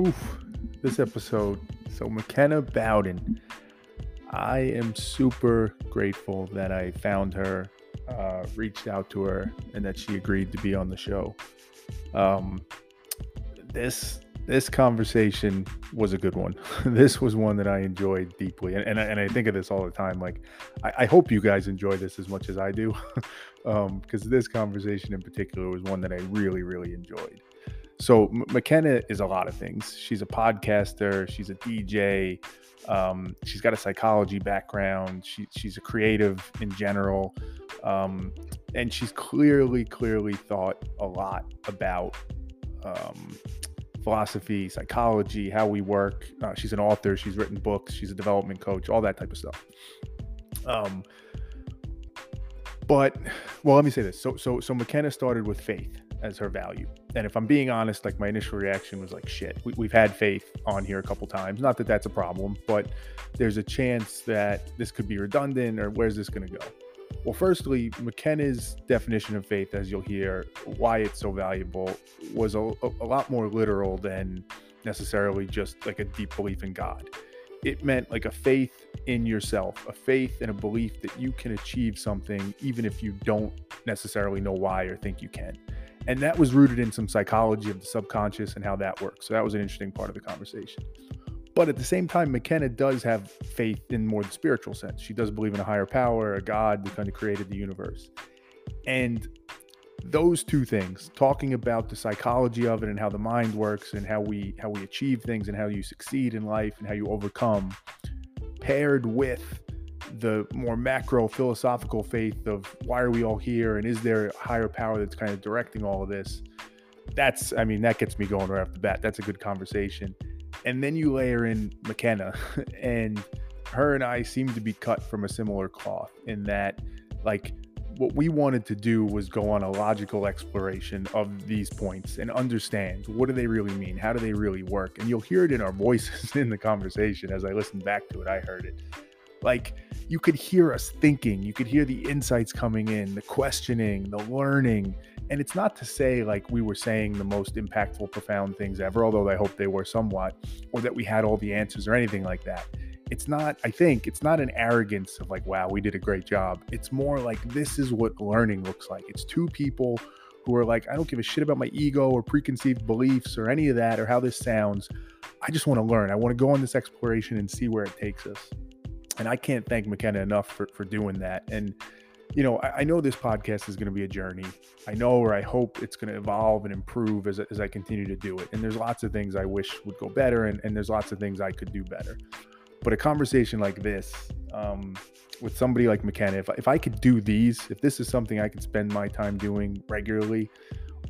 Oof, this episode. So, McKenna Bowden. I am super grateful that I found her, uh, reached out to her, and that she agreed to be on the show. Um, this this conversation was a good one. this was one that I enjoyed deeply, and and I, and I think of this all the time. Like, I, I hope you guys enjoy this as much as I do, because um, this conversation in particular was one that I really really enjoyed. So McKenna is a lot of things. She's a podcaster. She's a DJ. Um, she's got a psychology background. She, she's a creative in general, um, and she's clearly, clearly thought a lot about um, philosophy, psychology, how we work. Uh, she's an author. She's written books. She's a development coach. All that type of stuff. Um, but well, let me say this. So, so, so McKenna started with faith as her value. And if I'm being honest, like my initial reaction was like, shit, we, have had faith on here a couple times. Not that that's a problem, but there's a chance that this could be redundant or where's this going to go? Well, firstly, McKenna's definition of faith, as you'll hear, why it's so valuable, was a, a lot more literal than necessarily just like a deep belief in God. It meant like a faith in yourself, a faith and a belief that you can achieve something even if you don't necessarily know why or think you can. And that was rooted in some psychology of the subconscious and how that works. So that was an interesting part of the conversation. But at the same time, McKenna does have faith in more the spiritual sense. She does believe in a higher power, a God that kind of created the universe. And those two things, talking about the psychology of it and how the mind works and how we how we achieve things and how you succeed in life and how you overcome, paired with the more macro philosophical faith of why are we all here and is there a higher power that's kind of directing all of this? That's i mean that gets me going right off the bat. That's a good conversation. And then you layer in mckenna and her and i seem to be cut from a similar cloth in that like what we wanted to do was go on a logical exploration of these points and understand what do they really mean? How do they really work? And you'll hear it in our voices in the conversation as i listened back to it. I heard it like you could hear us thinking, you could hear the insights coming in, the questioning, the learning. And it's not to say like we were saying the most impactful, profound things ever, although I hope they were somewhat, or that we had all the answers or anything like that. It's not, I think, it's not an arrogance of like, wow, we did a great job. It's more like this is what learning looks like. It's two people who are like, I don't give a shit about my ego or preconceived beliefs or any of that or how this sounds. I just want to learn. I want to go on this exploration and see where it takes us. And I can't thank McKenna enough for, for doing that. And, you know, I, I know this podcast is going to be a journey. I know or I hope it's going to evolve and improve as, as I continue to do it. And there's lots of things I wish would go better, and, and there's lots of things I could do better. But a conversation like this, um, with somebody like McKenna, if, if I could do these, if this is something I could spend my time doing regularly,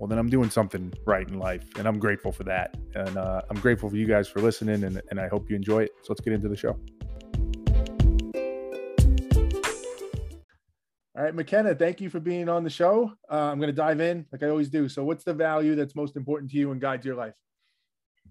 well, then I'm doing something right in life. And I'm grateful for that. And uh, I'm grateful for you guys for listening, and, and I hope you enjoy it. So let's get into the show. All right, McKenna, thank you for being on the show. Uh, I'm going to dive in like I always do. So, what's the value that's most important to you and guides your life?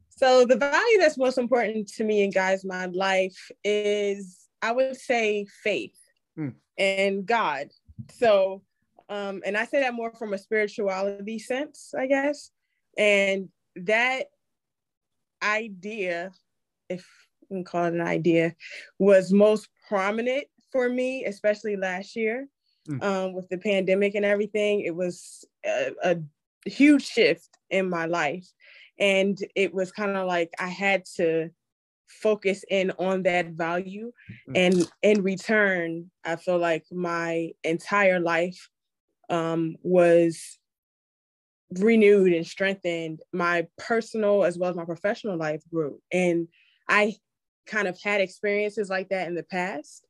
So, the value that's most important to me and guides my life is, I would say, faith mm. and God. So, um, and I say that more from a spirituality sense, I guess. And that idea, if we can call it an idea, was most prominent for me, especially last year mm. um, with the pandemic and everything. It was a, a huge shift in my life. And it was kind of like I had to focus in on that value. Mm. And in return, I feel like my entire life um, was renewed and strengthened. My personal as well as my professional life grew. And I kind of had experiences like that in the past,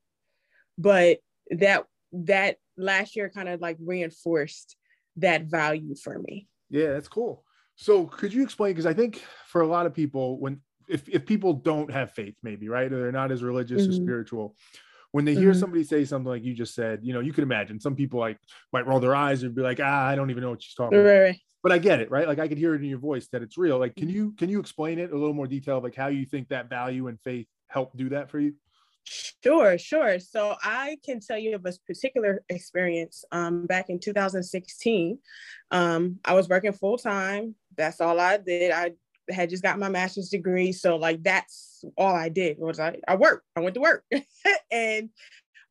but that that last year kind of like reinforced that value for me. Yeah, that's cool. So could you explain? Because I think for a lot of people, when if, if people don't have faith, maybe, right, or they're not as religious mm-hmm. or spiritual, when they hear mm-hmm. somebody say something like you just said, you know, you can imagine some people like might roll their eyes and be like, ah, I don't even know what she's talking right, about. But I get it, right? Like I could hear it in your voice that it's real. Like, can mm-hmm. you can you explain it a little more detail, like how you think that value and faith help do that for you? Sure, sure. So I can tell you of a particular experience. Um, back in 2016, um, I was working full time. That's all I did. I had just got my master's degree. So like that's all I did was I, I worked. I went to work. and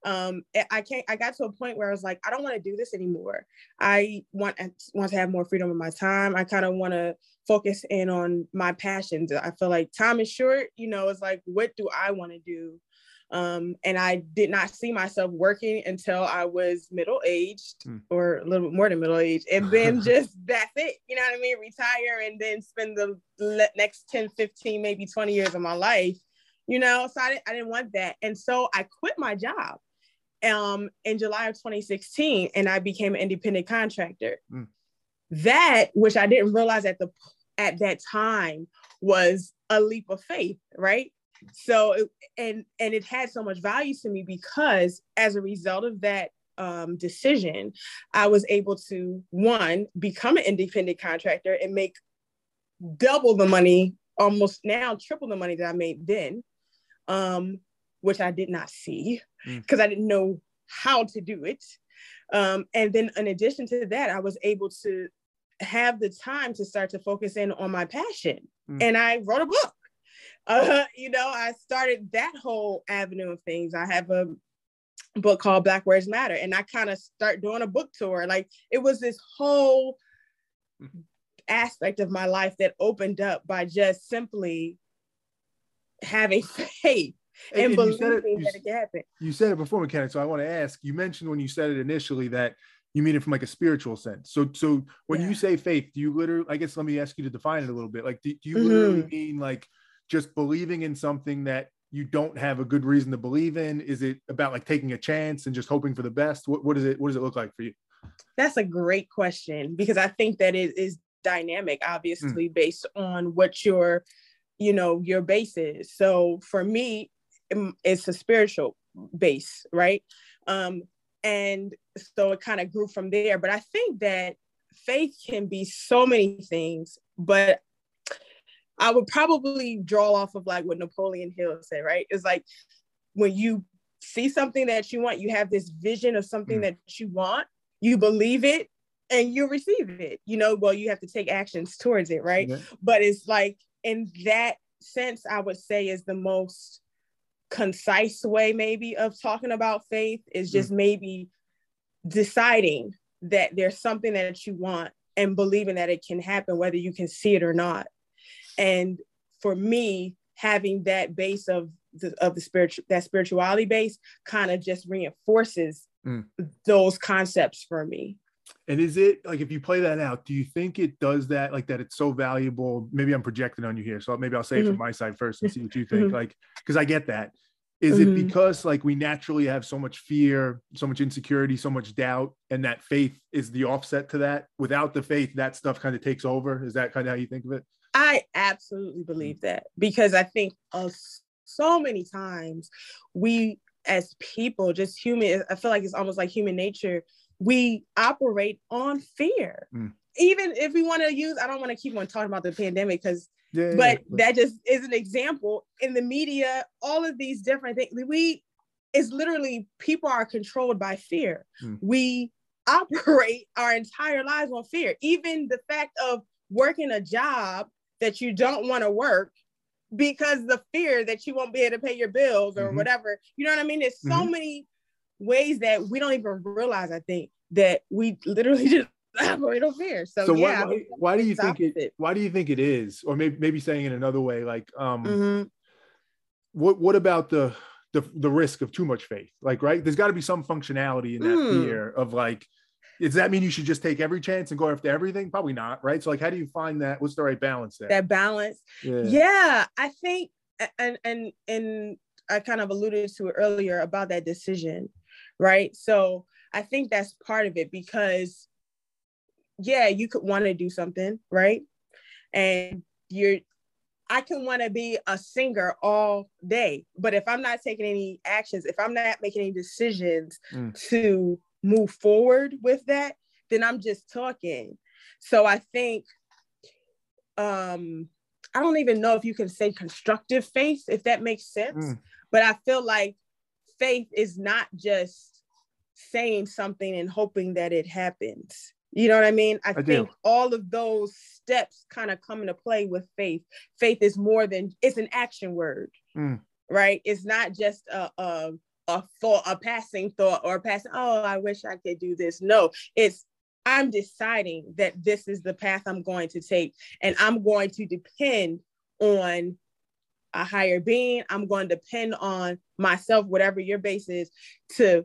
um I can't I got to a point where I was like, I don't want to do this anymore. I want want to have more freedom of my time. I kind of want to focus in on my passions. I feel like time is short, you know, it's like what do I want to do? Um, and I did not see myself working until I was middle aged mm. or a little bit more than middle aged. And then just that's it. You know what I mean? Retire and then spend the next 10, 15, maybe 20 years of my life, you know? So I didn't, I didn't want that. And so I quit my job um, in July of 2016 and I became an independent contractor. Mm. That, which I didn't realize at the at that time was a leap of faith, right? So it, and and it had so much value to me because as a result of that um, decision i was able to one become an independent contractor and make double the money almost now triple the money that i made then um, which i did not see because mm. i didn't know how to do it um, and then in addition to that i was able to have the time to start to focus in on my passion mm. and i wrote a book uh, you know, I started that whole avenue of things. I have a book called Black Words Matter, and I kind of start doing a book tour. Like it was this whole aspect of my life that opened up by just simply having faith and, and, believing it, you, that it could happen. You said it before, McKenna. So I want to ask. You mentioned when you said it initially that you mean it from like a spiritual sense. So, so when yeah. you say faith, do you literally? I guess let me ask you to define it a little bit. Like, do, do you mm-hmm. literally mean like just believing in something that you don't have a good reason to believe in? Is it about like taking a chance and just hoping for the best? What, what is it? What does it look like for you? That's a great question because I think that it is dynamic, obviously, mm. based on what your, you know, your base is. So for me, it's a spiritual base, right? Um, and so it kind of grew from there. But I think that faith can be so many things, but I would probably draw off of like what Napoleon Hill said, right? It's like when you see something that you want, you have this vision of something mm. that you want, you believe it, and you receive it. You know, well, you have to take actions towards it, right? Yeah. But it's like in that sense, I would say is the most concise way, maybe, of talking about faith is just mm. maybe deciding that there's something that you want and believing that it can happen, whether you can see it or not. And for me, having that base of the, of the spiritual that spirituality base kind of just reinforces mm. those concepts for me. And is it like if you play that out, do you think it does that like that it's so valuable? Maybe I'm projecting on you here. So maybe I'll say mm-hmm. it from my side first and see what you think. Mm-hmm. Like, because I get that. Is mm-hmm. it because like we naturally have so much fear, so much insecurity, so much doubt, and that faith is the offset to that? Without the faith, that stuff kind of takes over. Is that kind of how you think of it? I absolutely believe that because I think of so many times we as people, just human, I feel like it's almost like human nature. We operate on fear. Mm. Even if we want to use, I don't want to keep on talking about the pandemic because, yeah, but yeah. that just is an example in the media, all of these different things. We, it's literally people are controlled by fear. Mm. We operate our entire lives on fear. Even the fact of working a job that you don't want to work because the fear that you won't be able to pay your bills or mm-hmm. whatever. You know what I mean? There's so mm-hmm. many ways that we don't even realize, I think, that we literally just operate on fear. So, so yeah, why, why do you think it why do you think it is? Or maybe maybe saying it another way, like um mm-hmm. what what about the the the risk of too much faith? Like, right? There's got to be some functionality in that mm. fear of like does that mean you should just take every chance and go after everything? Probably not, right? So like how do you find that? What's the right balance there? That balance. Yeah, yeah I think and and and I kind of alluded to it earlier about that decision, right? So I think that's part of it because yeah, you could want to do something, right? And you're I can want to be a singer all day, but if I'm not taking any actions, if I'm not making any decisions mm. to move forward with that, then I'm just talking. So I think um I don't even know if you can say constructive faith, if that makes sense. Mm. But I feel like faith is not just saying something and hoping that it happens. You know what I mean? I, I think do. all of those steps kind of come into play with faith. Faith is more than it's an action word, mm. right? It's not just a, a a thought, a passing thought, or a passing. Oh, I wish I could do this. No, it's I'm deciding that this is the path I'm going to take, and I'm going to depend on a higher being. I'm going to depend on myself, whatever your base is, to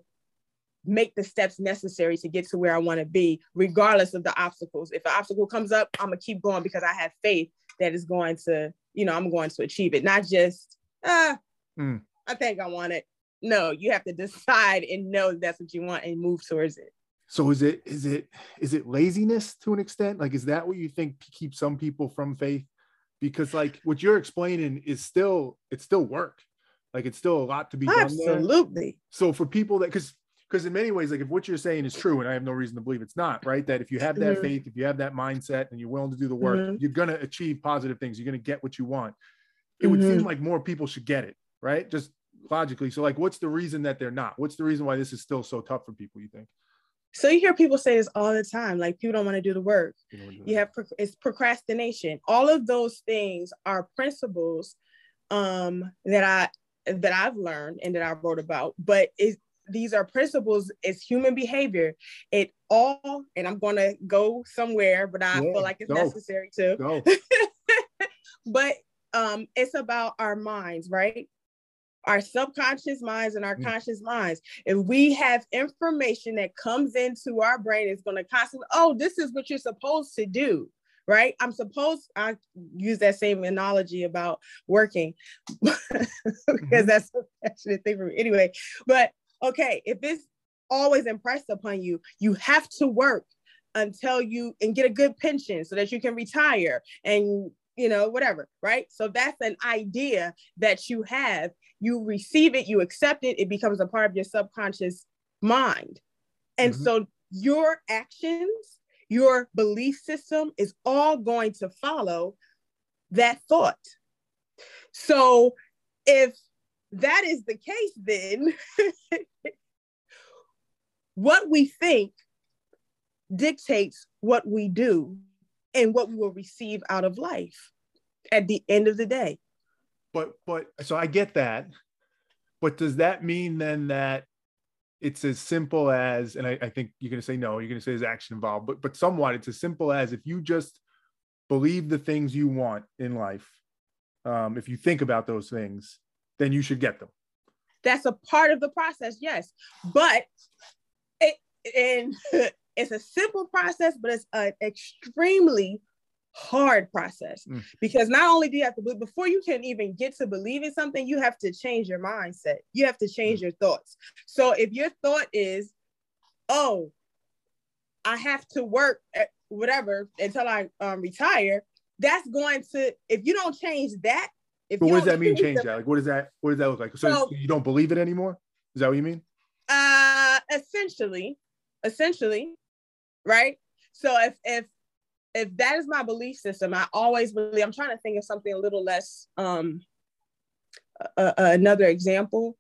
make the steps necessary to get to where I want to be, regardless of the obstacles. If an obstacle comes up, I'm gonna keep going because I have faith that is going to, you know, I'm going to achieve it. Not just, ah, mm. I think I want it. No, you have to decide and know that's what you want and move towards it. So is it is it is it laziness to an extent? Like, is that what you think keeps some people from faith? Because like what you're explaining is still it's still work. Like it's still a lot to be Absolutely. done. Absolutely. So for people that because because in many ways, like if what you're saying is true, and I have no reason to believe it's not, right? That if you have that mm-hmm. faith, if you have that mindset, and you're willing to do the work, mm-hmm. you're gonna achieve positive things. You're gonna get what you want. It mm-hmm. would seem mm-hmm. like more people should get it, right? Just logically. So, like, what's the reason that they're not? What's the reason why this is still so tough for people? You think? So you hear people say this all the time, like people don't want to do the work. You have it's procrastination. All of those things are principles um, that I that I've learned and that I wrote about, but it these are principles it's human behavior it all and i'm going to go somewhere but i yeah, feel like it's go. necessary to but um it's about our minds right our subconscious minds and our mm. conscious minds if we have information that comes into our brain it's going to constantly oh this is what you're supposed to do right i'm supposed i use that same analogy about working because mm-hmm. that's a passionate thing for me anyway but okay, if it's always impressed upon you, you have to work until you and get a good pension so that you can retire and you know whatever right? So that's an idea that you have. You receive it you accept it it becomes a part of your subconscious mind. And mm-hmm. so your actions your belief system is all going to follow that thought. So if that is the case, then what we think dictates what we do and what we will receive out of life at the end of the day. But but so I get that. But does that mean then that it's as simple as, and I, I think you're gonna say no, you're gonna say there's action involved, but but somewhat it's as simple as if you just believe the things you want in life, um, if you think about those things, then you should get them. That's a part of the process, yes. But it and it's a simple process, but it's an extremely hard process mm. because not only do you have to but before you can even get to believe in something you have to change your mindset you have to change mm. your thoughts so if your thought is oh i have to work at whatever until i um, retire that's going to if you don't change that if but what does that mean? Change that? Like, what does that? What does that look like? So, so you don't believe it anymore? Is that what you mean? Uh, essentially, essentially, right? So if if if that is my belief system, I always believe. I'm trying to think of something a little less. Um, uh, another example.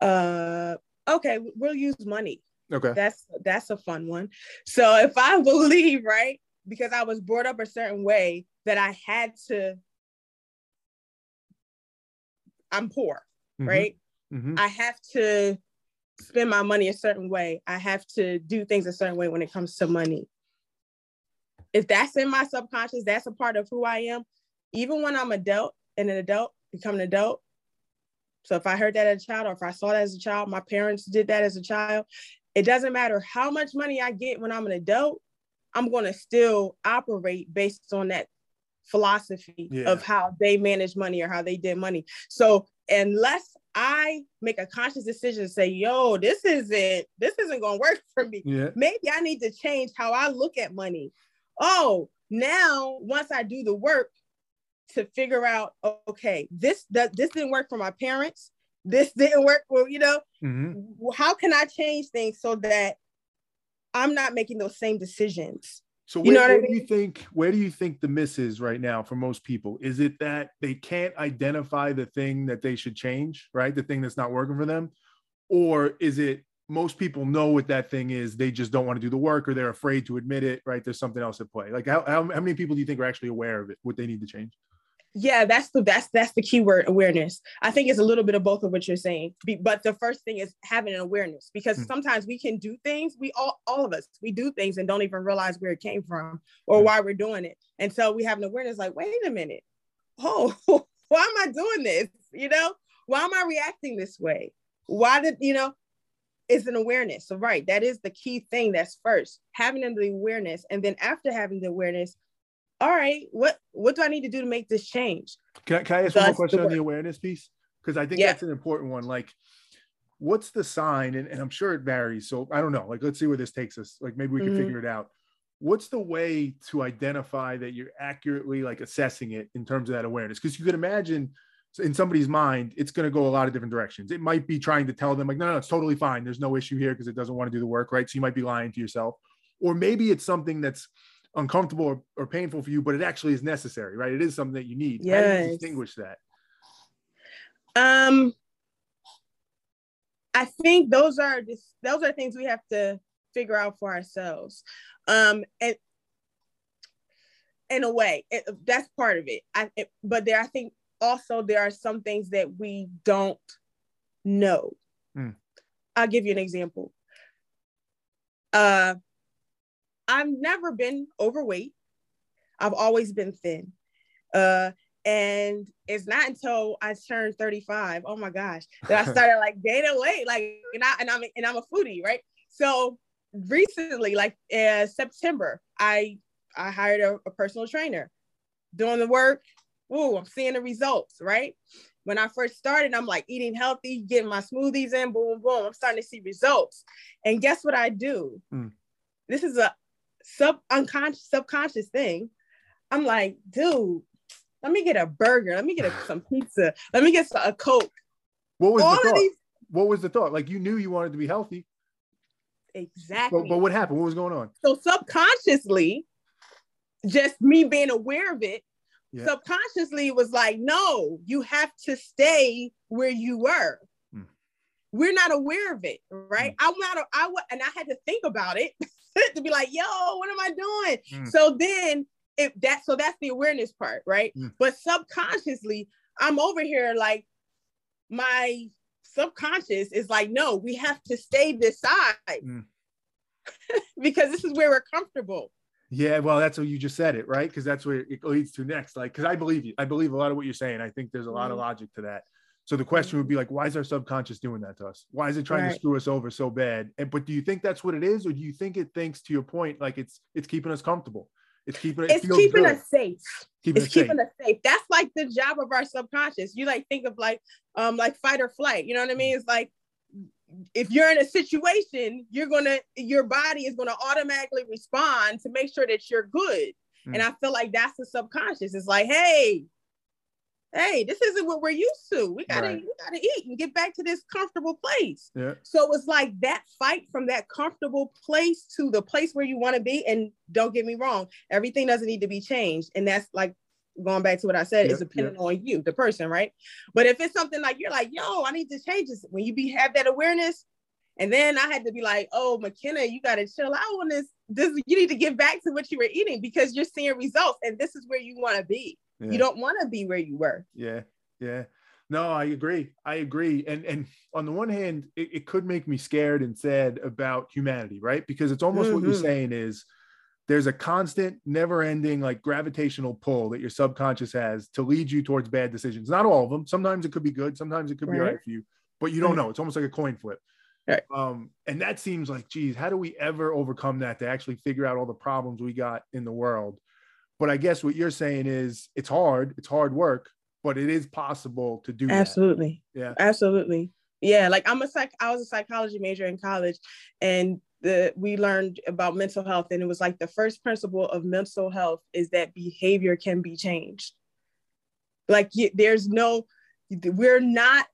Uh, okay, we'll use money. Okay, that's that's a fun one. So if I believe right, because I was brought up a certain way that I had to I'm poor, mm-hmm. right? Mm-hmm. I have to spend my money a certain way. I have to do things a certain way when it comes to money. If that's in my subconscious, that's a part of who I am. Even when I'm adult and an adult, become an adult. So if I heard that as a child or if I saw that as a child, my parents did that as a child, it doesn't matter how much money I get when I'm an adult, I'm going to still operate based on that philosophy yeah. of how they manage money or how they did money. So unless I make a conscious decision to say, yo, this isn't this isn't gonna work for me. Yeah. Maybe I need to change how I look at money. Oh, now once I do the work to figure out, okay, this does this didn't work for my parents. This didn't work for, you know, mm-hmm. how can I change things so that I'm not making those same decisions? So where, you know where I mean? do you think where do you think the miss is right now for most people? Is it that they can't identify the thing that they should change, right? The thing that's not working for them, or is it most people know what that thing is. They just don't want to do the work or they're afraid to admit it, right? There's something else at play. Like how, how, how many people do you think are actually aware of it, what they need to change? Yeah, that's the that's that's the key word awareness. I think it's a little bit of both of what you're saying. But the first thing is having an awareness because mm. sometimes we can do things, we all all of us, we do things and don't even realize where it came from or mm. why we're doing it. And so we have an awareness like, wait a minute. Oh, why am I doing this? You know, why am I reacting this way? Why did, you know, it's an awareness. So, right, that is the key thing. That's first having the awareness, and then after having the awareness, all right, what what do I need to do to make this change? Can I, can I ask one more question the on the awareness piece? Because I think yeah. that's an important one. Like, what's the sign? And, and, I'm sure it varies. So I don't know. Like, let's see where this takes us. Like, maybe we can mm-hmm. figure it out. What's the way to identify that you're accurately like assessing it in terms of that awareness? Because you could imagine in somebody's mind, it's going to go a lot of different directions. It might be trying to tell them, like, no, no, it's totally fine. There's no issue here because it doesn't want to do the work, right? So you might be lying to yourself. Or maybe it's something that's uncomfortable or, or painful for you, but it actually is necessary, right? It is something that you need. Yes. How do you distinguish that? Um, I think those are just those are things we have to figure out for ourselves. Um, and in a way, it, that's part of it. I, it, but there, I think also there are some things that we don't know. Mm. I'll give you an example. Uh, I've never been overweight. I've always been thin. Uh, and it's not until I turned 35, oh my gosh, that I started like gaining weight. Like, and I and I'm and I'm a foodie, right? So recently, like uh, September, I I hired a, a personal trainer, doing the work, Ooh, I'm seeing the results, right? When I first started, I'm like eating healthy, getting my smoothies in, boom, boom. I'm starting to see results. And guess what I do? Mm. This is a sub unconscious subconscious thing. I'm like, dude, let me get a burger. Let me get a, some pizza. Let me get a Coke. What was All the thought? These... What was the thought? Like you knew you wanted to be healthy. Exactly. But, but what happened? What was going on? So subconsciously, just me being aware of it, yeah. subconsciously was like, no, you have to stay where you were. Mm. We're not aware of it, right? Mm. I'm not, I, and I had to think about it to be like, yo, what am I doing? Mm. So then if that, so that's the awareness part, right? Hmm. But subconsciously, I'm over here like my subconscious is like, no, we have to stay this side hmm. because this is where we're comfortable. Yeah, well, that's what you just said it, right? Because that's where it leads to next. Like, because I believe you, I believe a lot of what you're saying. I think there's a lot mm-hmm. of logic to that. So the question would be like, why is our subconscious doing that to us? Why is it trying right. to screw us over so bad? And but do you think that's what it is, or do you think it thinks to your point, like it's it's keeping us comfortable? It's keeping it it's keeping good. us safe. Keeping it's keeping safe. us safe. That's like the job of our subconscious. You like think of like um like fight or flight. You know what I mean? It's like if you're in a situation, you're gonna your body is gonna automatically respond to make sure that you're good. Mm. And I feel like that's the subconscious. It's like, hey, hey, this isn't what we're used to. We gotta right. we gotta eat and get back to this comfortable place. Yeah. So it's like that fight from that comfortable place to the place where you want to be. And don't get me wrong, everything doesn't need to be changed. And that's like going back to what I said, yep, is depending yep. on you, the person, right? But if it's something like you're like, yo, I need to change this, when you be have that awareness, and then I had to be like, oh, McKenna, you got to chill out on this. This you need to get back to what you were eating because you're seeing results, and this is where you want to be. Yeah. You don't want to be where you were. Yeah, yeah. No, I agree. I agree. And and on the one hand, it, it could make me scared and sad about humanity, right? Because it's almost mm-hmm. what you're mm-hmm. saying is there's a constant, never ending, like gravitational pull that your subconscious has to lead you towards bad decisions. Not all of them. Sometimes it could be good, sometimes it could right. be right for you, but you don't know. It's almost like a coin flip. Right. Um, and that seems like, geez, how do we ever overcome that to actually figure out all the problems we got in the world? But I guess what you're saying is it's hard, it's hard work, but it is possible to do absolutely. That. Yeah. Absolutely. Yeah. Like I'm a psych, I was a psychology major in college and the, we learned about mental health and it was like the first principle of mental health is that behavior can be changed like there's no we're not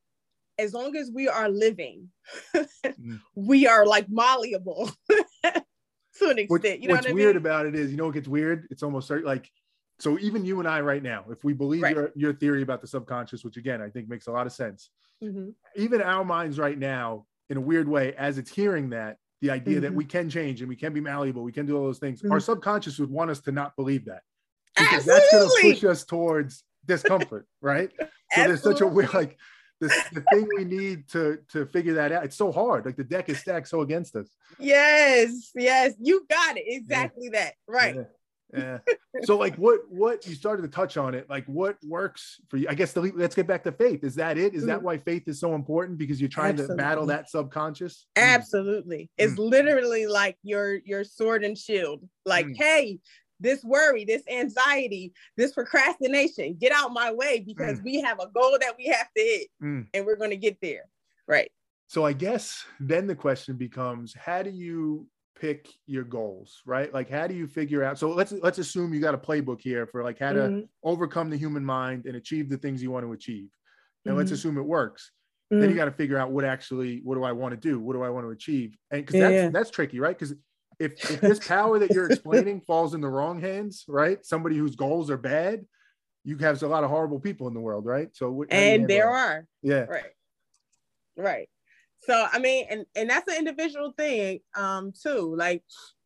as long as we are living mm. we are like malleable to an extent what, you know what's what weird mean? about it is you know it gets weird it's almost like so even you and i right now if we believe right. your, your theory about the subconscious which again i think makes a lot of sense mm-hmm. even our minds right now in a weird way, as it's hearing that, the idea mm-hmm. that we can change and we can be malleable, we can do all those things, mm-hmm. our subconscious would want us to not believe that. Because Absolutely. that's going to push us towards discomfort, right? So Absolutely. there's such a weird, like, the, the thing we need to to figure that out. It's so hard. Like the deck is stacked so against us. Yes, yes, you got it. Exactly yeah. that. Right. Yeah yeah. So like what what you started to touch on it, like what works for you? I guess the, let's get back to faith. Is that it? Is that mm. why faith is so important? Because you're trying Absolutely. to battle that subconscious? Mm. Absolutely. It's mm. literally like your your sword and shield. Like, mm. hey, this worry, this anxiety, this procrastination, get out my way because mm. we have a goal that we have to hit mm. and we're going to get there. Right. So I guess then the question becomes how do you pick your goals, right? Like how do you figure out so let's let's assume you got a playbook here for like how mm-hmm. to overcome the human mind and achieve the things you want to achieve. And mm-hmm. let's assume it works. Mm-hmm. Then you mm-hmm. got to figure out what actually what do I want to do? What do I want to achieve? And because that's yeah. that's tricky, right? Because if if this power that you're explaining falls in the wrong hands, right? Somebody whose goals are bad, you have a lot of horrible people in the world, right? So and there are. Yeah. Right. Right so I mean, and and that's an individual thing um too. Like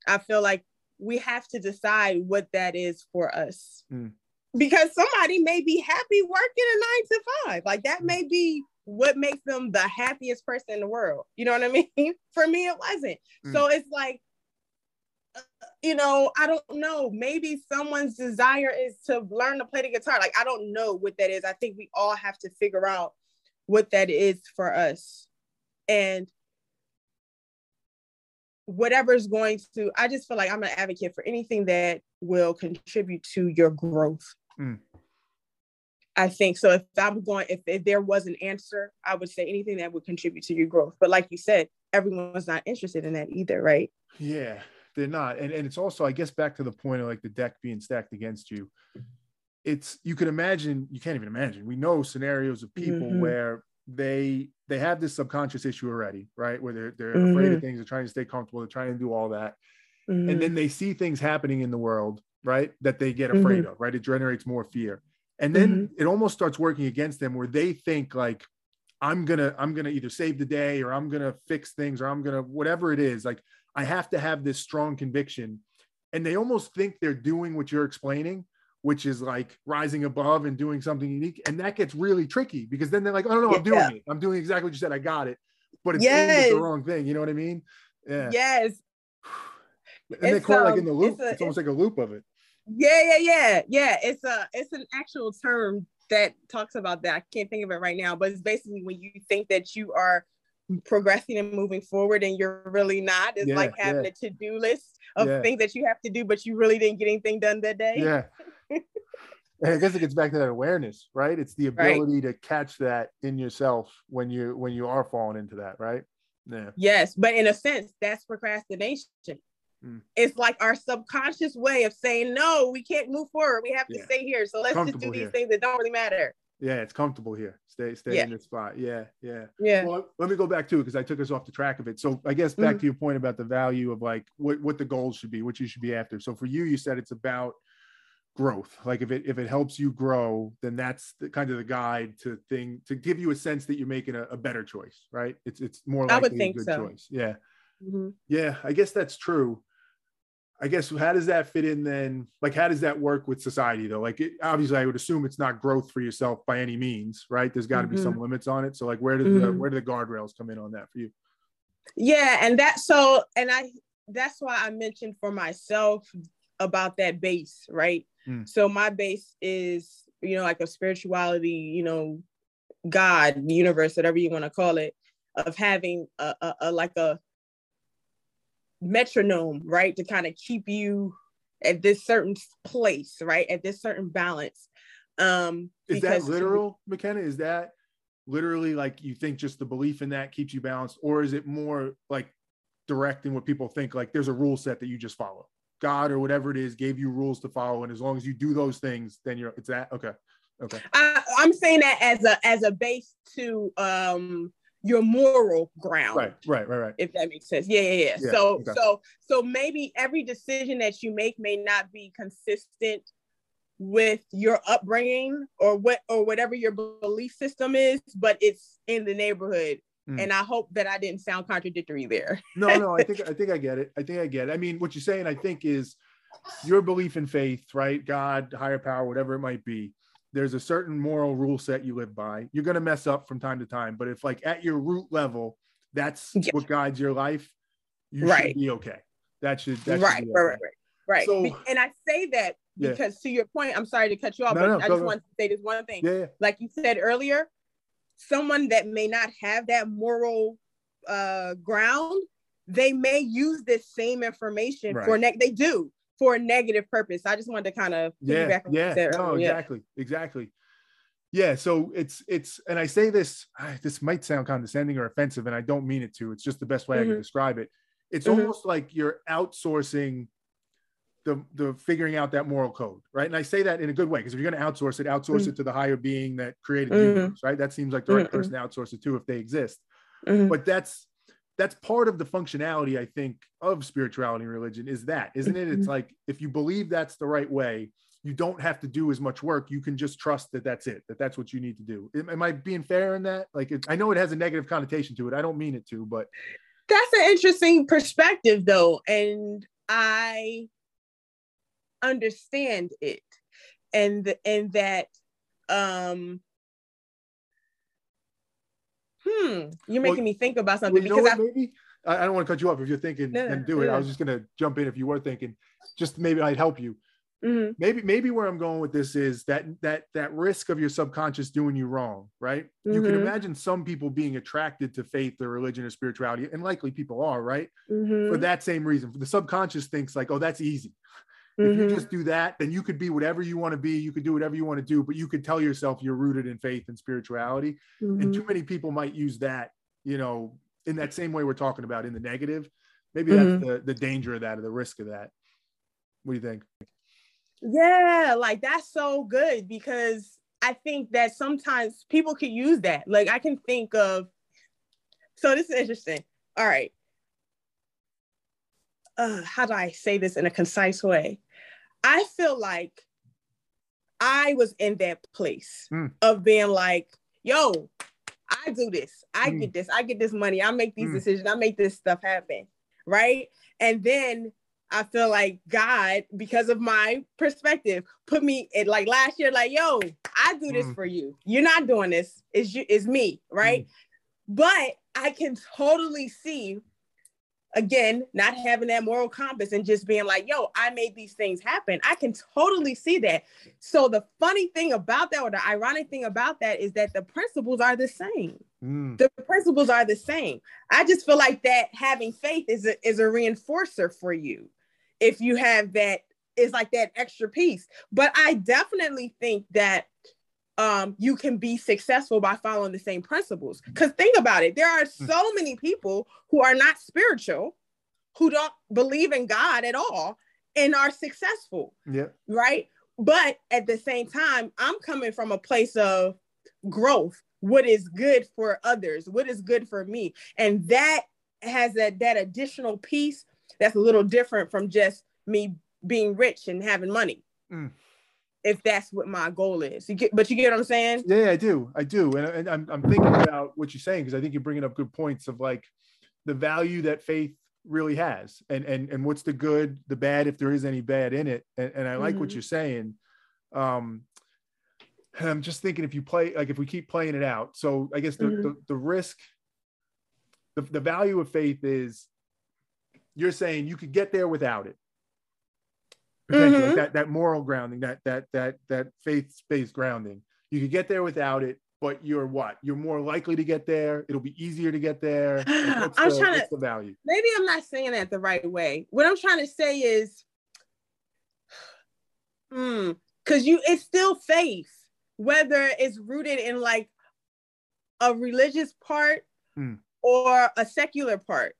I feel like we have to decide what that is for us. Mm. Because somebody may be happy working a nine to five. Like that mm. may be what makes them the happiest person in the world. You know what I mean? for me, it wasn't. Mm. So it's like, you know, I don't know. Maybe someone's desire is to learn to play the guitar. Like, I don't know what that is. I think we all have to figure out what that is for us and whatever's going to i just feel like i'm an advocate for anything that will contribute to your growth mm. i think so if i'm going if, if there was an answer i would say anything that would contribute to your growth but like you said everyone's not interested in that either right yeah they're not and, and it's also i guess back to the point of like the deck being stacked against you it's you can imagine you can't even imagine we know scenarios of people mm-hmm. where they they have this subconscious issue already, right? Where they're they're mm-hmm. afraid of mm-hmm. things, they're trying to stay comfortable, they're trying to do all that. Mm-hmm. And then they see things happening in the world, right? That they get afraid mm-hmm. of, right? It generates more fear. And then mm-hmm. it almost starts working against them where they think like I'm gonna, I'm gonna either save the day or I'm gonna fix things or I'm gonna whatever it is. Like I have to have this strong conviction. And they almost think they're doing what you're explaining which is like rising above and doing something unique. And that gets really tricky because then they're like, oh, no, no, I'm doing it. I'm doing exactly what you said. I got it. But it's yes. the wrong thing. You know what I mean? Yeah. Yes. And it's, they call um, it like in the loop. It's, a, it's almost it's, like a loop of it. Yeah, yeah, yeah. Yeah. It's a it's an actual term that talks about that. I can't think of it right now, but it's basically when you think that you are progressing and moving forward and you're really not. It's yeah, like having yeah. a to-do list of yeah. things that you have to do, but you really didn't get anything done that day. Yeah. I guess it gets back to that awareness, right? It's the ability right. to catch that in yourself when you when you are falling into that, right? Yeah. Yes, but in a sense, that's procrastination. Mm. It's like our subconscious way of saying, no, we can't move forward. We have to stay here. So let's just do these here. things that don't really matter. Yeah, it's comfortable here. Stay, stay yeah. in this spot. Yeah, yeah. Yeah. Well, let me go back too, because I took us off the track of it. So I guess back mm to your point about the value of like what, what the goals should be, what you should be after. So for you, you said it's about growth like if it if it helps you grow then that's the kind of the guide to thing to give you a sense that you're making a, a better choice right it's it's more likely I would think a good so. choice yeah mm-hmm. yeah i guess that's true i guess how does that fit in then like how does that work with society though like it, obviously i would assume it's not growth for yourself by any means right there's got to mm-hmm. be some mm-hmm. limits on it so like where do mm-hmm. the where do the guardrails come in on that for you yeah and that so and i that's why i mentioned for myself about that base right Mm. So my base is, you know, like a spirituality, you know, God, universe, whatever you want to call it, of having a, a, a like a metronome, right, to kind of keep you at this certain place, right, at this certain balance. Um, is that literal, McKenna? Is that literally like you think just the belief in that keeps you balanced, or is it more like direct directing what people think? Like there's a rule set that you just follow. God or whatever it is gave you rules to follow, and as long as you do those things, then you're it's that okay. Okay. I, I'm saying that as a as a base to um your moral ground. Right, right, right, right. If that makes sense. Yeah, yeah, yeah. yeah so okay. so so maybe every decision that you make may not be consistent with your upbringing or what or whatever your belief system is, but it's in the neighborhood Mm. And I hope that I didn't sound contradictory there. no, no, I think I think I get it. I think I get it. I mean, what you're saying, I think, is your belief in faith, right? God, higher power, whatever it might be. There's a certain moral rule set you live by. You're gonna mess up from time to time, but if like at your root level, that's yeah. what guides your life, you right. should be okay. That should that right, should okay. right, right, right, right. So, and I say that because yeah. to your point, I'm sorry to cut you off, no, but no, I just want to say this one thing. Yeah, yeah. Like you said earlier, someone that may not have that moral uh, ground, they may use this same information right. for ne- they do for a negative purpose. I just wanted to kind of yeah, yeah, no, exactly, exactly. Yeah, so it's it's and I say this this might sound condescending or offensive and I don't mean it to. It's just the best way mm-hmm. I can mm-hmm. describe it. It's mm-hmm. almost like you're outsourcing the the figuring out that moral code, right? And I say that in a good way because if you're going to outsource it, outsource mm-hmm. it to the higher being that created mm-hmm. universe, right? That seems like the right person to outsource it to if they exist. Mm-hmm. But that's that's part of the functionality, I think, of spirituality and religion is that, isn't it? It's mm-hmm. like if you believe that's the right way, you don't have to do as much work. You can just trust that that's it, that that's what you need to do. Am I being fair in that? Like, it, I know it has a negative connotation to it. I don't mean it to, but that's an interesting perspective, though, and I understand it and and that um hmm you're making well, me think about something well, because I, maybe I, don't want to cut you off if you're thinking no, and do it i was just going to jump in if you were thinking just maybe i'd help you mm-hmm. maybe maybe where i'm going with this is that that that risk of your subconscious doing you wrong right mm-hmm. you can mm-hmm. imagine some people being attracted to faith or religion or spirituality and likely people are right mm-hmm. for that same reason the subconscious thinks like oh that's easy if mm-hmm. you just do that, then you could be whatever you want to be. You could do whatever you want to do, but you could tell yourself you're rooted in faith and spirituality. Mm-hmm. And too mm-hmm. many people might use that, you know, in that same way we're talking about in the negative. Maybe that's mm-hmm. the, the danger of that or the risk of that. What do you think? Yeah, like that's so good because I think that sometimes people could use that. Like I can think of, so this is interesting. All right uh, how do I say this in a concise way? I feel like I was in that place mm. of being like, yo, I do this, I mm. get this, I get this money, I make these mm. decisions, I make this stuff happen. Right. And then I feel like God, because of my perspective, put me in like last year, like, yo, I do this hmm. for you. You're not doing this. It's you, it's me, right? Hmm. But I can totally see again, not having that moral compass and just being like, yo, I made these things happen. I can totally see that. So the funny thing about that, or the ironic thing about that, is that the principles are the same. Mm. The principles are the same. I just feel like that having faith is a, is a reinforcer for you. If you have that, is like that extra piece. But I definitely think that um, you can be successful by following the same principles. Because think about it, there are hmm. so many people who are not spiritual, who don't believe in God at all, and are successful. Yeah. Right. But at the same time, I'm coming from a place of growth. What is good for others? What is good for me? And that has that that additional piece that's a little different from just me being rich and having money. Mm if that's what my goal is. You get, but you get what I'm saying? Yeah, I do. I do. And, and I'm, I'm thinking about what you're saying because I think you're bringing up good points of like the value that faith really has and and and what's the good the bad if there is any bad in it and, and i like mm-hmm. what you're saying um and i'm just thinking if you play like if we keep playing it out so i guess the mm-hmm. the, the risk the, the value of faith is you're saying you could get there without it potentially mm-hmm. that that moral grounding, that that that that faith-based grounding. You could get there without it, but you're what? You're more likely to get there. It'll be easier to get there. I'm the, trying to the value. Maybe I'm not saying that the right way. What I'm trying to say is, hmm, because you it's still faith, whether it's rooted in like a religious part mm. or a secular part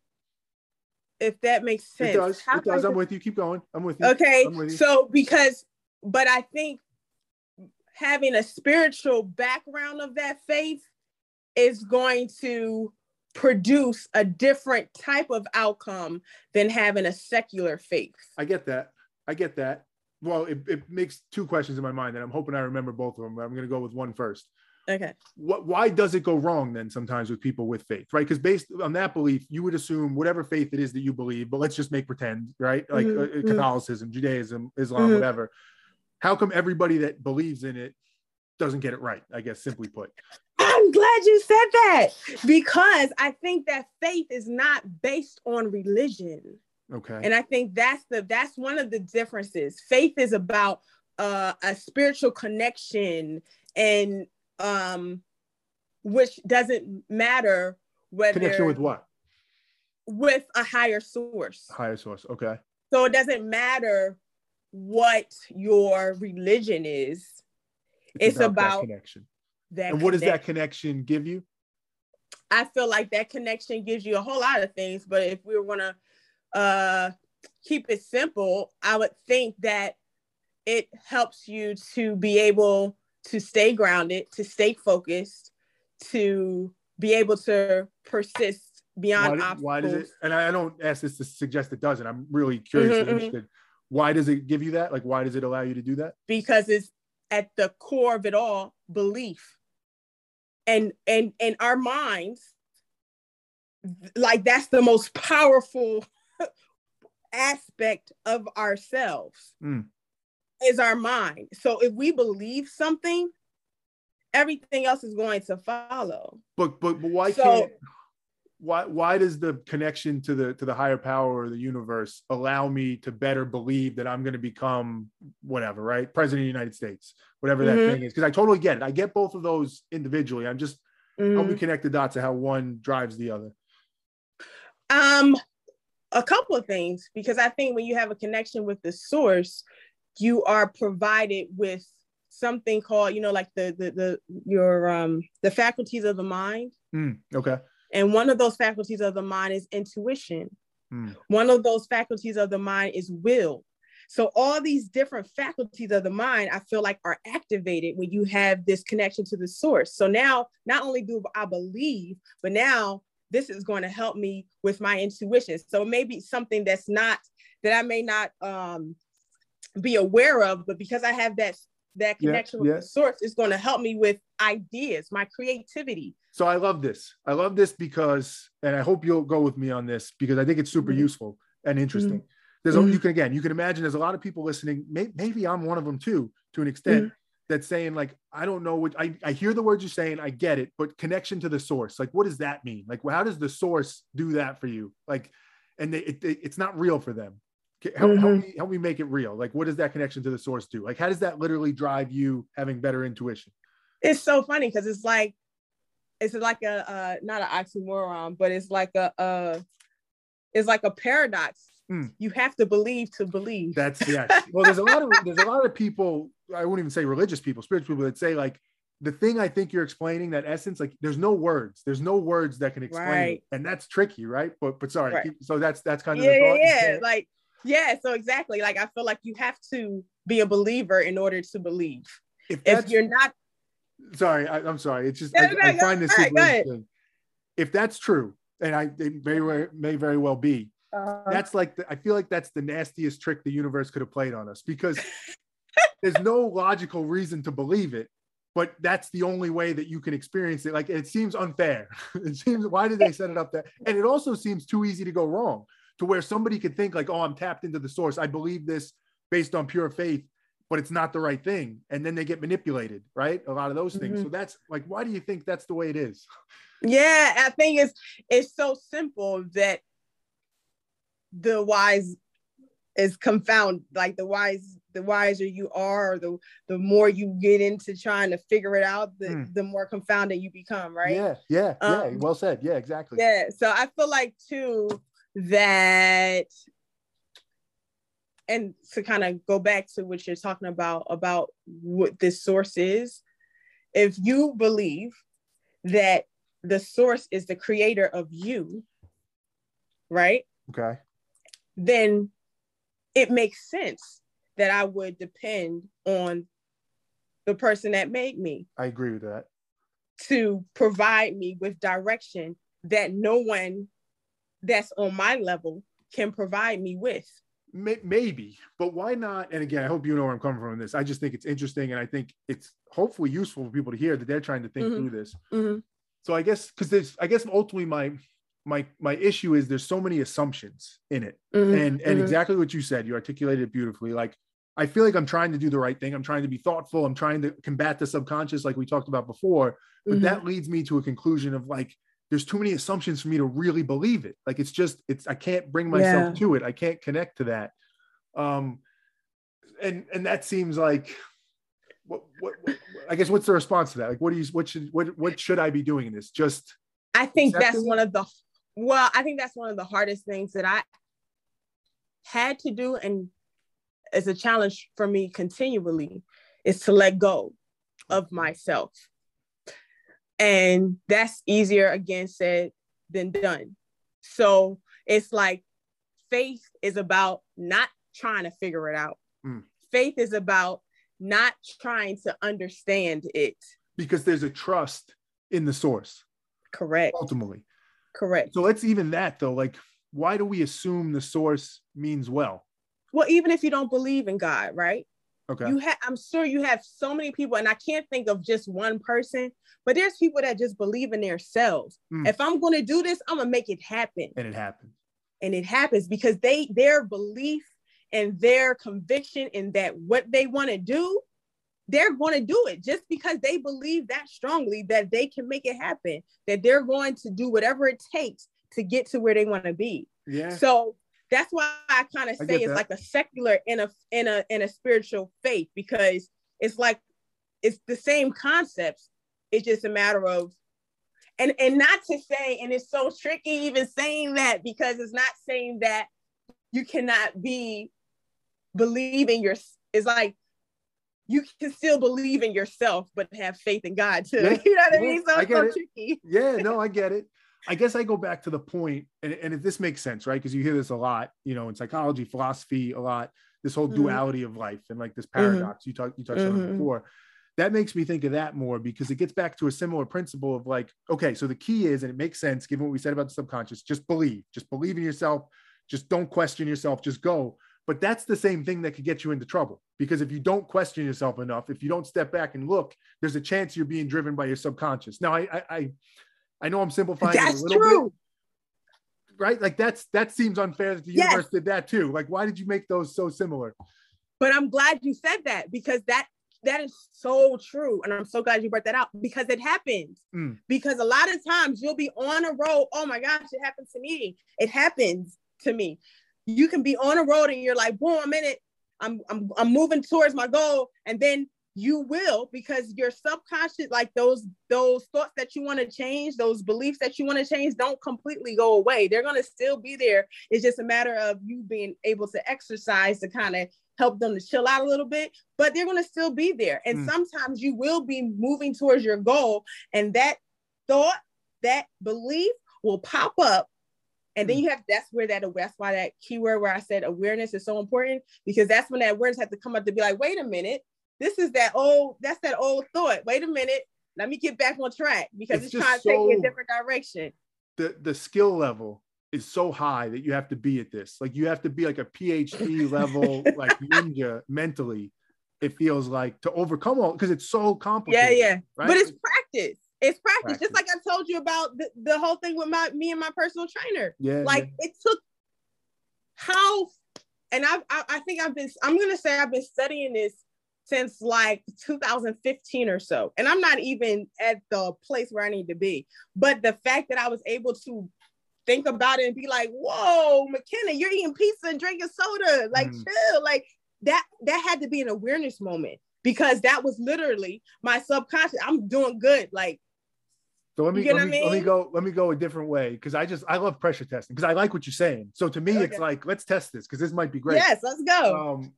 if that makes sense. It does. How it does. I'm with you. Keep going. I'm with you. Okay. With you. So because, but I think having a spiritual background of that faith is going to produce a different type of outcome than having a secular faith. I get that. I get that. Well, it, it makes two questions in my mind, and I'm hoping I remember both of them. But I'm going to go with one first. Okay. What, why does it go wrong then sometimes with people with faith, right? Because based on that belief, you would assume whatever faith it is that you believe, but let's just make pretend, right? Like mm-hmm. uh, Catholicism, Judaism, Islam, mm-hmm. whatever. How come everybody that believes in it doesn't get it right? I guess simply put. I'm glad you said that because I think that faith is not based on religion. Okay. And I think that's the that's one of the differences. Faith is about uh, a spiritual connection and um, which doesn't matter whether connection with what? With a higher source. Higher source okay. So it doesn't matter what your religion is. It's, it's about, about that connection. that and what does that connection. give you? I feel like that connection gives you a whole lot of things but if we were going to uh keep it simple i would think that it helps you to be able to stay grounded, to stay focused, to be able to persist beyond why, obstacles. Why does it? And I don't ask this to suggest it doesn't. I'm really curious mm-hmm, and mm-hmm. interested. Why does it give you that? Like, why does it allow you to do that? Because it's at the core of it all belief, and and and our minds, like that's the most powerful aspect of ourselves. Mm is our mind. So if we believe something, everything else is going to follow. But but, but why so, can't why why does the connection to the to the higher power or the universe allow me to better believe that I'm going to become whatever, right? President of the United States, whatever that mm-hmm. thing is. Because I totally get it. I get both of those individually. I'm just mm-hmm. help me connect the dots of how one drives the other. Um a couple of things because I think when you have a connection with the source, you are provided with something called you know like the the, the your um the faculties of the mind. Mm, okay. And one of those faculties of the mind is intuition. Mm. one of those faculties of the mind is will. So all these different faculties of the mind i feel like are activated when you have this connection to the source. So now not only do i believe but now this is going to help me with my intuition. So maybe something that's not that i may not um be aware of, but because I have that that connection yeah, with yeah. the source, it's going to help me with ideas, my creativity. So I love this. I love this because, and I hope you'll go with me on this because I think it's super mm-hmm. useful and interesting. Mm-hmm. There's mm-hmm. you can again, you can imagine there's a lot of people listening. Maybe, maybe I'm one of them too, to an extent. Mm-hmm. That's saying like I don't know what I, I hear the words you're saying I get it but connection to the source like what does that mean like how does the source do that for you like and they, it, it, it's not real for them Help, mm-hmm. help, me, help me make it real. Like, what does that connection to the source do? Like, how does that literally drive you having better intuition? It's so funny because it's like, it's like a uh, not an oxymoron, but it's like a uh, it's like a paradox. Mm. You have to believe to believe. That's yes. well, there's a lot of there's a lot of people. I won't even say religious people, spiritual people that say like the thing I think you're explaining that essence, like there's no words, there's no words that can explain right. it. And that's tricky, right? But but sorry. Right. So that's that's kind of yeah, yeah, yeah. Like yeah, so exactly. Like I feel like you have to be a believer in order to believe. If, if you're not sorry, I, am sorry. It's just no, I, no, I find this interesting. If that's true, and I it may may very well be, uh, that's like the, I feel like that's the nastiest trick the universe could have played on us because there's no logical reason to believe it, but that's the only way that you can experience it. Like it seems unfair. it seems why did they set it up that? And it also seems too easy to go wrong to where somebody could think like, oh, I'm tapped into the source. I believe this based on pure faith, but it's not the right thing. And then they get manipulated, right? A lot of those things. Mm-hmm. So that's like, why do you think that's the way it is? Yeah, I think it's it's so simple that the wise is confound like the wise the wiser you are the the more you get into trying to figure it out the mm. the more confounded you become right yeah yeah um, yeah well said yeah exactly yeah so i feel like too that and to kind of go back to what you're talking about about what this source is if you believe that the source is the creator of you right? Okay. Then it makes sense that i would depend on the person that made me i agree with that. to provide me with direction that no one that's on my level can provide me with. maybe, but why not? And again, I hope you know where I'm coming from in this. I just think it's interesting, and I think it's hopefully useful for people to hear that they're trying to think mm-hmm. through this. Mm-hmm. So I guess because there's, I guess ultimately my my my issue is there's so many assumptions in it, mm-hmm. and and mm-hmm. exactly what you said, you articulated it beautifully. Like I feel like I'm trying to do the right thing. I'm trying to be thoughtful. I'm trying to combat the subconscious, like we talked about before. But that mm-hmm. leads me to a conclusion of like there's too many assumptions for me to really believe it. Like it's just it's I can't bring myself yeah. to it. I can't connect to that. Um and and that seems like what, what, what I guess what's the response to that? Like what do you what should what what should I be doing in this? Just I think that's one of the well, I think that's one of the hardest things that I had to do and is a challenge for me continually is to let go of myself and that's easier again said than done. So it's like faith is about not trying to figure it out. Mm. Faith is about not trying to understand it. Because there's a trust in the source. Correct. Ultimately. Correct. So let's even that though. Like, why do we assume the source means well? Well, even if you don't believe in God, right? Okay. You have I'm sure you have so many people, and I can't think of just one person, but there's people that just believe in themselves. Mm. If I'm gonna do this, I'm gonna make it happen. And it happens. And it happens because they their belief and their conviction in that what they want to do, they're going to do it just because they believe that strongly that they can make it happen, that they're going to do whatever it takes to get to where they want to be. Yeah. So that's why I kind of say it's that. like a secular in a in a in a spiritual faith because it's like it's the same concepts. It's just a matter of and and not to say and it's so tricky even saying that because it's not saying that you cannot be believing your it's like you can still believe in yourself but have faith in God too. Yeah, you know what I mean? So it's so it. tricky. Yeah, no, I get it. I guess I go back to the point, and, and if this makes sense, right? Because you hear this a lot, you know, in psychology, philosophy, a lot, this whole mm-hmm. duality of life and like this mm-hmm. paradox mm-hmm. you talked you touched mm-hmm. on before. That makes me think of that more because it gets back to a similar principle of like, okay, so the key is, and it makes sense given what we said about the subconscious, just believe, just believe in yourself, just don't question yourself, just go. But that's the same thing that could get you into trouble because if you don't question yourself enough, if you don't step back and look, there's a chance you're being driven by your subconscious. Now, I, I, I know I'm simplifying that's a little true. bit. Right? Like that's that seems unfair that the yes. universe did that too. Like, why did you make those so similar? But I'm glad you said that because that that is so true. And I'm so glad you brought that out because it happens. Mm. Because a lot of times you'll be on a road. Oh my gosh, it happened to me. It happens to me. You can be on a road and you're like, boom, I'm in it. I'm, I'm, I'm moving towards my goal. And then you will because your subconscious like those those thoughts that you want to change those beliefs that you want to change don't completely go away they're going to still be there it's just a matter of you being able to exercise to kind of help them to chill out a little bit but they're going to still be there and mm. sometimes you will be moving towards your goal and that thought that belief will pop up and then mm. you have that's where that that's why that keyword where I said awareness is so important because that's when that awareness has to come up to be like, wait a minute, this is that old, that's that old thought. Wait a minute, let me get back on track because it's, it's trying to so, take me a different direction. The the skill level is so high that you have to be at this. Like you have to be like a PhD level, like ninja mentally. It feels like to overcome all because it's so complicated. Yeah, yeah. Right? But it's practice. It's practice. practice. Just like I told you about the, the whole thing with my me and my personal trainer. Yeah. Like yeah. it took how and I, I I think I've been I'm gonna say I've been studying this since like 2015 or so. And I'm not even at the place where I need to be. But the fact that I was able to think about it and be like, whoa, McKenna, you're eating pizza and drinking soda. Like mm. chill. Like that that had to be an awareness moment because that was literally my subconscious. I'm doing good. Like so let me let me, I mean? let me go let me go a different way because I just I love pressure testing because I like what you're saying. So to me, okay. it's like let's test this because this might be great. Yes, let's go. Um,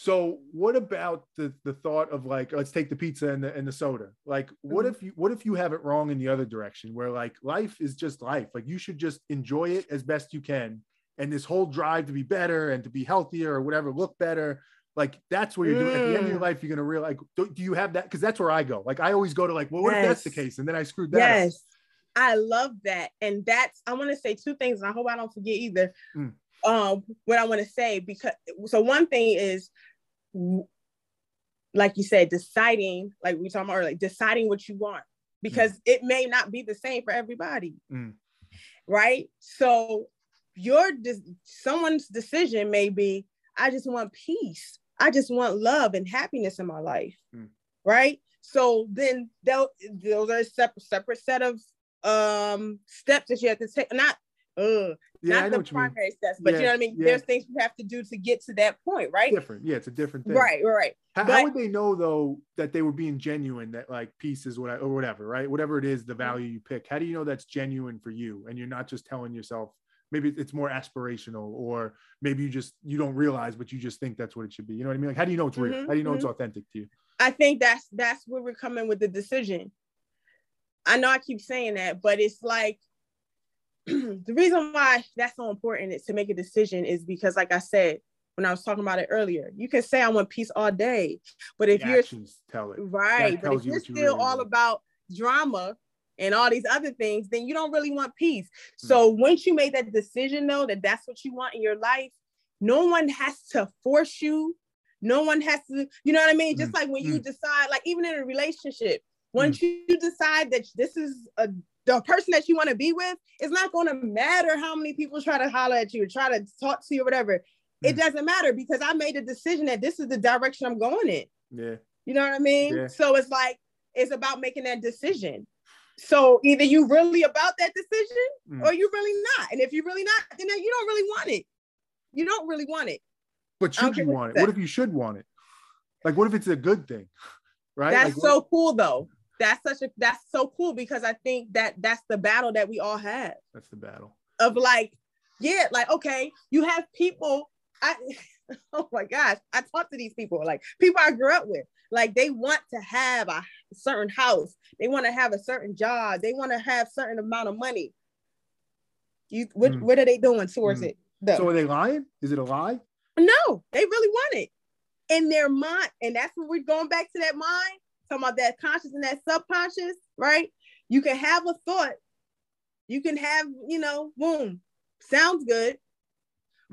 so what about the the thought of like let's take the pizza and the and the soda? Like what mm-hmm. if you what if you have it wrong in the other direction where like life is just life. Like you should just enjoy it as best you can. And this whole drive to be better and to be healthier or whatever, look better, like that's what you're doing. At the end of your mm. life, you're gonna realize like, do, do you have that? Because that's where I go. Like I always go to like, well, what yes. if that's the case? And then I screwed that. Yes. Up. I love that. And that's I want to say two things, and I hope I don't forget either. Mm um, what I want to say because so one thing is, like you said, deciding, like we talking about earlier, deciding what you want because mm. it may not be the same for everybody, mm. right? So your de- someone's decision may be, I just want peace. I just want love and happiness in my life, mm. right? So then those are separate separate set of um steps that you have to take. Not uh, yeah, not the primary steps, but yeah, you know what I mean. Yeah. There's things you have to do to get to that point, right? Different, yeah, it's a different thing, right? Right. How, but, how would they know though that they were being genuine? That like peace is what I, or whatever, right? Whatever it is, the mm-hmm. value you pick. How do you know that's genuine for you, and you're not just telling yourself? Maybe it's more aspirational, or maybe you just you don't realize, but you just think that's what it should be. You know what I mean? Like, how do you know it's real? Mm-hmm, how do you know mm-hmm. it's authentic to you? I think that's that's where we're coming with the decision. I know I keep saying that, but it's like the reason why that's so important is to make a decision is because, like I said, when I was talking about it earlier, you can say I want peace all day, but if the you're tell it right, but if you're still really all want. about drama and all these other things, then you don't really want peace. Mm. So once you make that decision, though, that that's what you want in your life, no one has to force you. No one has to, you know what I mean? Just mm. like when mm. you decide, like even in a relationship, once mm. you decide that this is a the person that you want to be with, it's not going to matter how many people try to holler at you or try to talk to you or whatever. It mm. doesn't matter because I made a decision that this is the direction I'm going in. Yeah. You know what I mean? Yeah. So it's like it's about making that decision. So either you really about that decision mm. or you really not. And if you're really not, then you don't really want it. You don't really want it. But should you want it? What if you should want it? Like, what if it's a good thing? Right? That's like, so cool though that's such a that's so cool because I think that that's the battle that we all have. That's the battle of like, yeah, like okay, you have people. I oh my gosh, I talk to these people like people I grew up with. Like they want to have a certain house, they want to have a certain job, they want to have certain amount of money. You what mm. what are they doing towards mm. it? Though? So are they lying? Is it a lie? No, they really want it in their mind, and that's what we're going back to that mind talking about that conscious and that subconscious, right? You can have a thought, you can have, you know, boom, sounds good,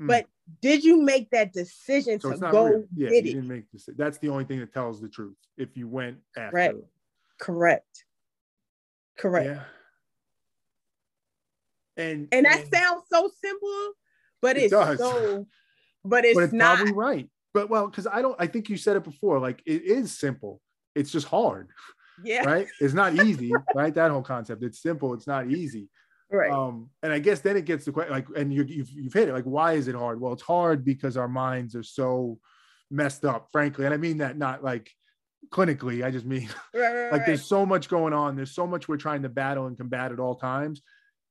mm. but did you make that decision so to go yeah, you didn't make this. That's the only thing that tells the truth. If you went after Correct. Correct. Correct. Yeah. And and that and sounds so simple, but it it's does. so but it's, but it's not probably right. But well, because I don't I think you said it before, like it is simple it's just hard. Yeah. Right. It's not easy, right? That whole concept. It's simple. It's not easy. Right. Um, and I guess then it gets the question like, and you, you've, you've hit it. Like, why is it hard? Well, it's hard because our minds are so messed up, frankly. And I mean that not like clinically. I just mean right, right, like there's so much going on. There's so much we're trying to battle and combat at all times.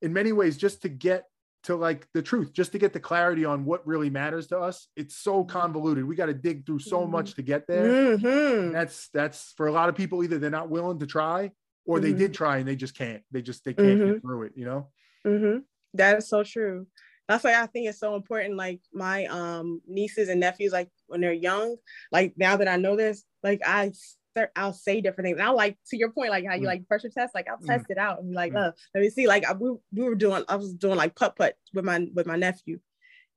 In many ways, just to get to like the truth, just to get the clarity on what really matters to us. It's so mm-hmm. convoluted. We got to dig through so mm-hmm. much to get there. Mm-hmm. That's that's for a lot of people either they're not willing to try or they did mm-hmm. try and they just can't. They just they can't get mm-hmm. through it. You know. Mm-hmm. That is so true. That's why I think it's so important. Like my um nieces and nephews, like when they're young, like now that I know this, like I I'll say different things. And I'll like to your point, like how you mm. like pressure test, like I'll mm. test it out and be like, mm. oh, let me see. Like I, we, we were doing, I was doing like putt putt with my with my nephew,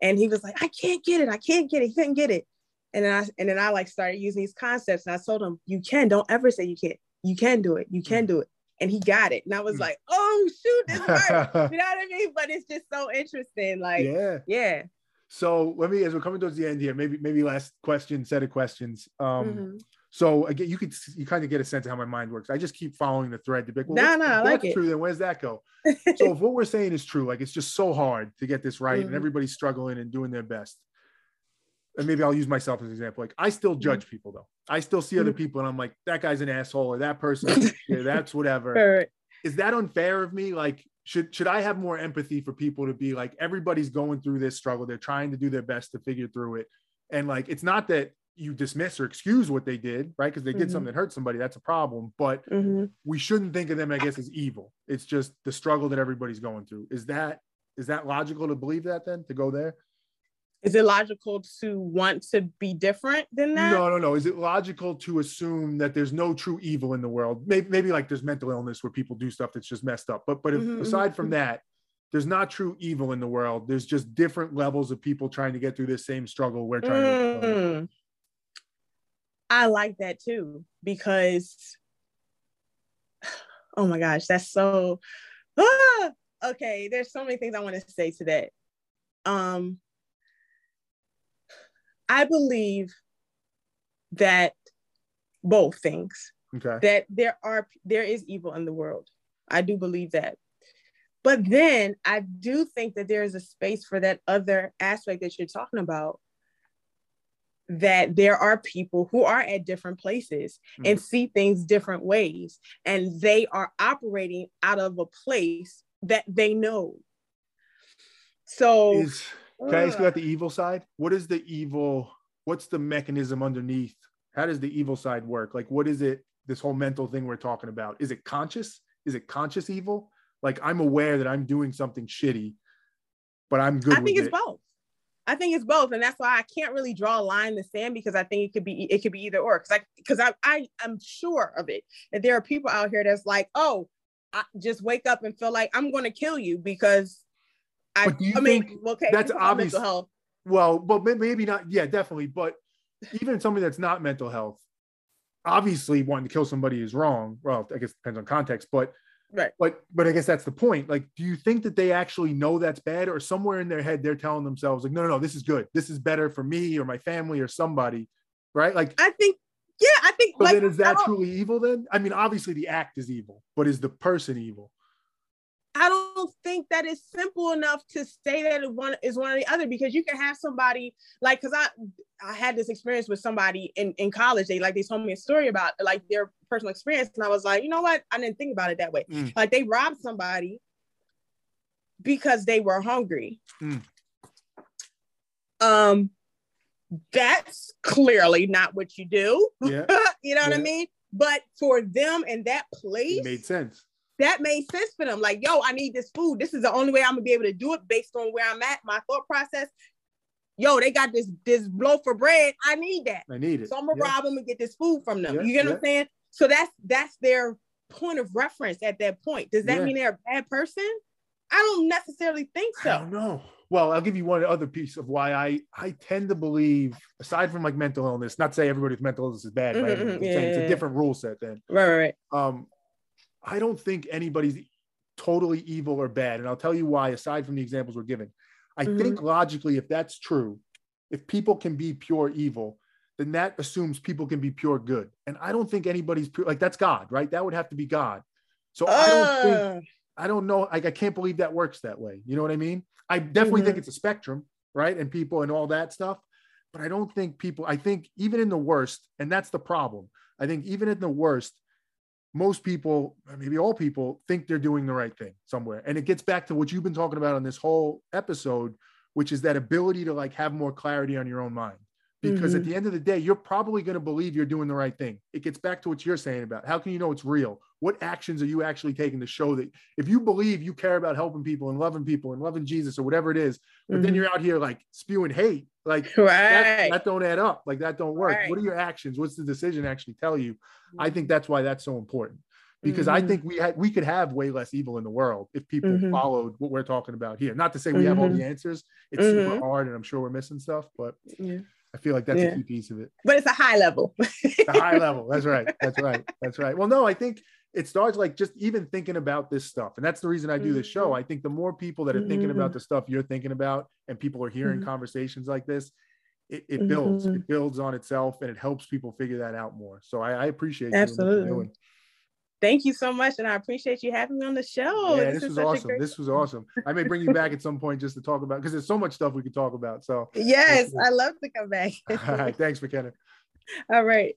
and he was like, I can't get it, I can't get it, he couldn't get it. And then I and then I like started using these concepts, and I told him, you can, don't ever say you can't, you can do it, you can do it. And he got it, and I was like, oh shoot, this worked. you know what I mean? But it's just so interesting, like yeah, yeah. So let me, as we're coming towards the end here, maybe maybe last question, set of questions. Um, mm-hmm so again, you could you kind of get a sense of how my mind works. I just keep following the thread to be like, well, no, no, I like it. true. Then where's that go? so if what we're saying is true, like it's just so hard to get this right, mm-hmm. and everybody's struggling and doing their best. And maybe I'll use myself as an example. Like I still mm-hmm. judge mm-hmm. people though. I still see other mm-hmm. people, and I'm like, that guy's an asshole, or that person, yeah, that's whatever. Right. Is that unfair of me? Like, should should I have more empathy for people to be like, everybody's going through this struggle. They're trying to do their best to figure through it, and like, it's not that you dismiss or excuse what they did, right? Because they did mm-hmm. something that hurt somebody, that's a problem. But mm-hmm. we shouldn't think of them, I guess, as evil. It's just the struggle that everybody's going through. Is that is that logical to believe that then to go there? Is it logical to want to be different than that? No, no, no. Is it logical to assume that there's no true evil in the world? Maybe, maybe like there's mental illness where people do stuff that's just messed up. But but if, mm-hmm. aside from mm-hmm. that, there's not true evil in the world. There's just different levels of people trying to get through this same struggle we're trying mm. to. I like that too because, oh my gosh, that's so. Ah, okay, there's so many things I want to say to that. Um, I believe that both things. Okay. That there are there is evil in the world. I do believe that. But then I do think that there is a space for that other aspect that you're talking about. That there are people who are at different places mm. and see things different ways, and they are operating out of a place that they know. So, is, can uh, I ask you about the evil side? What is the evil? What's the mechanism underneath? How does the evil side work? Like, what is it? This whole mental thing we're talking about is it conscious? Is it conscious evil? Like I'm aware that I'm doing something shitty, but I'm good. I think it's it. both. I think it's both, and that's why I can't really draw a line in the sand because I think it could be it could be either or. Because I because I I am sure of it that there are people out here that's like, oh, I just wake up and feel like I'm going to kill you because I. I mean, okay, that's obvious. Well, but maybe not. Yeah, definitely. But even somebody that's not mental health, obviously wanting to kill somebody is wrong. Well, I guess it depends on context, but Right. But but I guess that's the point. Like, do you think that they actually know that's bad, or somewhere in their head they're telling themselves like, no, no, no, this is good. This is better for me or my family or somebody, right? Like, I think, yeah, I think. So like, then is that truly evil? Then I mean, obviously the act is evil, but is the person evil? I don't think that is simple enough to say that one is one or the other because you can have somebody like because I I had this experience with somebody in, in college. They like they told me a story about like their personal experience, and I was like, you know what? I didn't think about it that way. Mm. Like they robbed somebody because they were hungry. Mm. Um, that's clearly not what you do. Yeah. you know yeah. what I mean? But for them in that place, it made sense that made sense for them. Like, yo, I need this food. This is the only way I'm gonna be able to do it based on where I'm at, my thought process. Yo, they got this this loaf for bread. I need that. I need it. So I'm gonna yeah. rob them and get this food from them. Yeah, you get yeah. what I'm saying? So that's that's their point of reference at that point. Does that mean they're a bad person? I don't necessarily think so. No. Well, I'll give you one other piece of why I I tend to believe, aside from like mental illness, not to say everybody with mental illness is bad, mm-hmm, right? Mm-hmm. Yeah, it's a different rule set then. Right, right, right. Um, I don't think anybody's totally evil or bad. And I'll tell you why, aside from the examples we're given. I mm-hmm. think logically, if that's true, if people can be pure evil, then that assumes people can be pure good. And I don't think anybody's pure, like that's God, right? That would have to be God. So uh. I don't think, I don't know, like I can't believe that works that way. You know what I mean? I definitely mm-hmm. think it's a spectrum, right? And people and all that stuff. But I don't think people, I think even in the worst, and that's the problem. I think even in the worst, most people, maybe all people, think they're doing the right thing somewhere. And it gets back to what you've been talking about on this whole episode, which is that ability to like have more clarity on your own mind. Because mm-hmm. at the end of the day, you're probably going to believe you're doing the right thing. It gets back to what you're saying about how can you know it's real? What actions are you actually taking to show that if you believe you care about helping people and loving people and loving Jesus or whatever it is, but mm-hmm. then you're out here like spewing hate, like right. that, that, don't add up. Like that don't work. Right. What are your actions? What's the decision actually tell you? I mm-hmm. think that's why that's so important because mm-hmm. I think we had we could have way less evil in the world if people mm-hmm. followed what we're talking about here. Not to say we have all the mm-hmm. answers. It's super mm-hmm. hard, and I'm sure we're missing stuff, but yeah. I feel like that's yeah. a key piece of it. But it's a high level. a high level. That's right. That's right. That's right. Well, no, I think it starts like just even thinking about this stuff. And that's the reason I do this show. Mm-hmm. I think the more people that are thinking about mm-hmm. the stuff you're thinking about and people are hearing mm-hmm. conversations like this, it, it builds, it builds on itself and it helps people figure that out more. So I, I appreciate you. Absolutely. Thank you so much, and I appreciate you having me on the show. Yeah, this, this was awesome. This was awesome. I may bring you back at some point just to talk about because there's so much stuff we could talk about. So yes, I love to come back. All right, thanks, McKenna. All right.